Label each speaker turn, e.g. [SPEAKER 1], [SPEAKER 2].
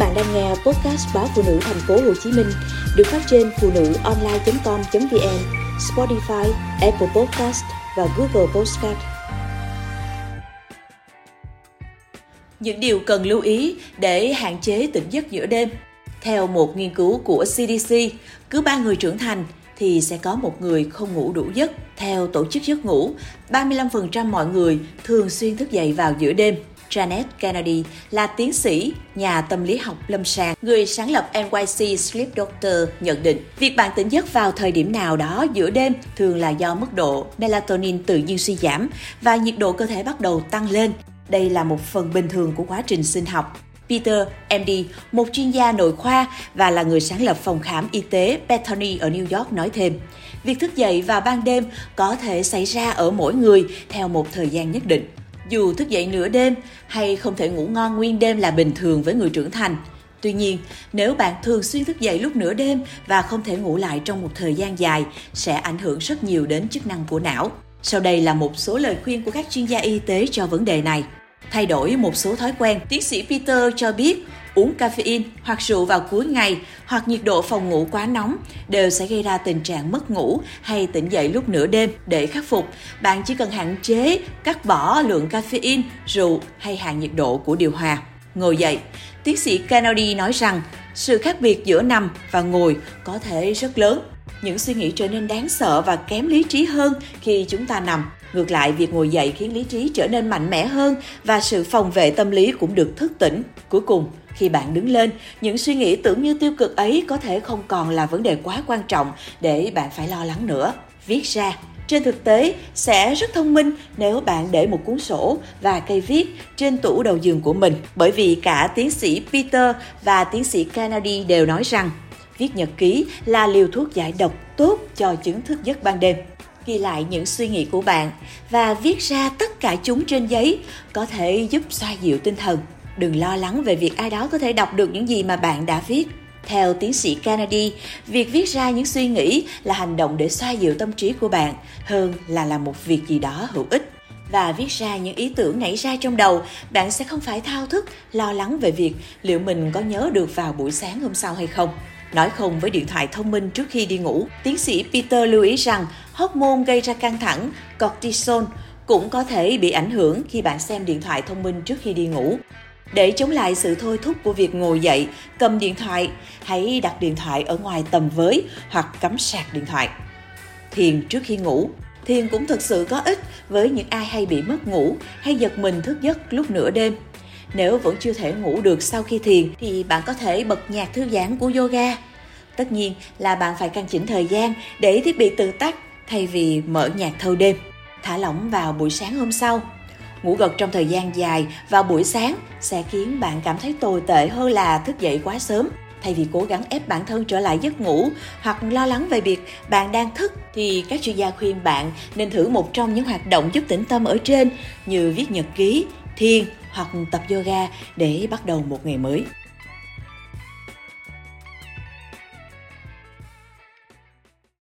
[SPEAKER 1] bạn đang nghe podcast báo phụ nữ thành phố Hồ Chí Minh được phát trên phụ nữ online.com.vn, Spotify, Apple Podcast và Google Podcast. Những điều cần lưu ý để hạn chế tỉnh giấc giữa đêm. Theo một nghiên cứu của CDC, cứ ba người trưởng thành thì sẽ có một người không ngủ đủ giấc. Theo tổ chức giấc ngủ, 35% mọi người thường xuyên thức dậy vào giữa đêm. Janet Kennedy là tiến sĩ, nhà tâm lý học lâm sàng, người sáng lập NYC Sleep Doctor nhận định việc bạn tỉnh giấc vào thời điểm nào đó giữa đêm thường là do mức độ melatonin tự nhiên suy giảm và nhiệt độ cơ thể bắt đầu tăng lên. Đây là một phần bình thường của quá trình sinh học. Peter, MD, một chuyên gia nội khoa và là người sáng lập phòng khám y tế Bethany ở New York nói thêm, việc thức dậy vào ban đêm có thể xảy ra ở mỗi người theo một thời gian nhất định. Dù thức dậy nửa đêm hay không thể ngủ ngon nguyên đêm là bình thường với người trưởng thành. Tuy nhiên, nếu bạn thường xuyên thức dậy lúc nửa đêm và không thể ngủ lại trong một thời gian dài, sẽ ảnh hưởng rất nhiều đến chức năng của não. Sau đây là một số lời khuyên của các chuyên gia y tế cho vấn đề này. Thay đổi một số thói quen, tiến sĩ Peter cho biết uống caffeine hoặc rượu vào cuối ngày hoặc nhiệt độ phòng ngủ quá nóng đều sẽ gây ra tình trạng mất ngủ hay tỉnh dậy lúc nửa đêm. Để khắc phục, bạn chỉ cần hạn chế cắt bỏ lượng caffeine, rượu hay hạ nhiệt độ của điều hòa. Ngồi dậy, tiến sĩ Kennedy nói rằng sự khác biệt giữa nằm và ngồi có thể rất lớn. Những suy nghĩ trở nên đáng sợ và kém lý trí hơn khi chúng ta nằm. Ngược lại, việc ngồi dậy khiến lý trí trở nên mạnh mẽ hơn và sự phòng vệ tâm lý cũng được thức tỉnh. Cuối cùng, khi bạn đứng lên, những suy nghĩ tưởng như tiêu cực ấy có thể không còn là vấn đề quá quan trọng để bạn phải lo lắng nữa. Viết ra trên thực tế, sẽ rất thông minh nếu bạn để một cuốn sổ và cây viết trên tủ đầu giường của mình, bởi vì cả tiến sĩ Peter và tiến sĩ Kennedy đều nói rằng viết nhật ký là liều thuốc giải độc tốt cho chứng thức giấc ban đêm. Ghi lại những suy nghĩ của bạn và viết ra tất cả chúng trên giấy có thể giúp xoa dịu tinh thần. Đừng lo lắng về việc ai đó có thể đọc được những gì mà bạn đã viết theo tiến sĩ Kennedy, việc viết ra những suy nghĩ là hành động để xoa dịu tâm trí của bạn hơn là làm một việc gì đó hữu ích. Và viết ra những ý tưởng nảy ra trong đầu, bạn sẽ không phải thao thức, lo lắng về việc liệu mình có nhớ được vào buổi sáng hôm sau hay không. Nói không với điện thoại thông minh trước khi đi ngủ, tiến sĩ Peter lưu ý rằng hormone gây ra căng thẳng, cortisol, cũng có thể bị ảnh hưởng khi bạn xem điện thoại thông minh trước khi đi ngủ. Để chống lại sự thôi thúc của việc ngồi dậy, cầm điện thoại, hãy đặt điện thoại ở ngoài tầm với hoặc cắm sạc điện thoại. Thiền trước khi ngủ Thiền cũng thực sự có ích với những ai hay bị mất ngủ hay giật mình thức giấc lúc nửa đêm. Nếu vẫn chưa thể ngủ được sau khi thiền thì bạn có thể bật nhạc thư giãn của yoga. Tất nhiên là bạn phải căn chỉnh thời gian để thiết bị tự tắt thay vì mở nhạc thâu đêm. Thả lỏng vào buổi sáng hôm sau. Ngủ gật trong thời gian dài vào buổi sáng sẽ khiến bạn cảm thấy tồi tệ hơn là thức dậy quá sớm. Thay vì cố gắng ép bản thân trở lại giấc ngủ hoặc lo lắng về việc bạn đang thức thì các chuyên gia khuyên bạn nên thử một trong những hoạt động giúp tĩnh tâm ở trên như viết nhật ký, thiền hoặc tập yoga để bắt đầu một ngày mới.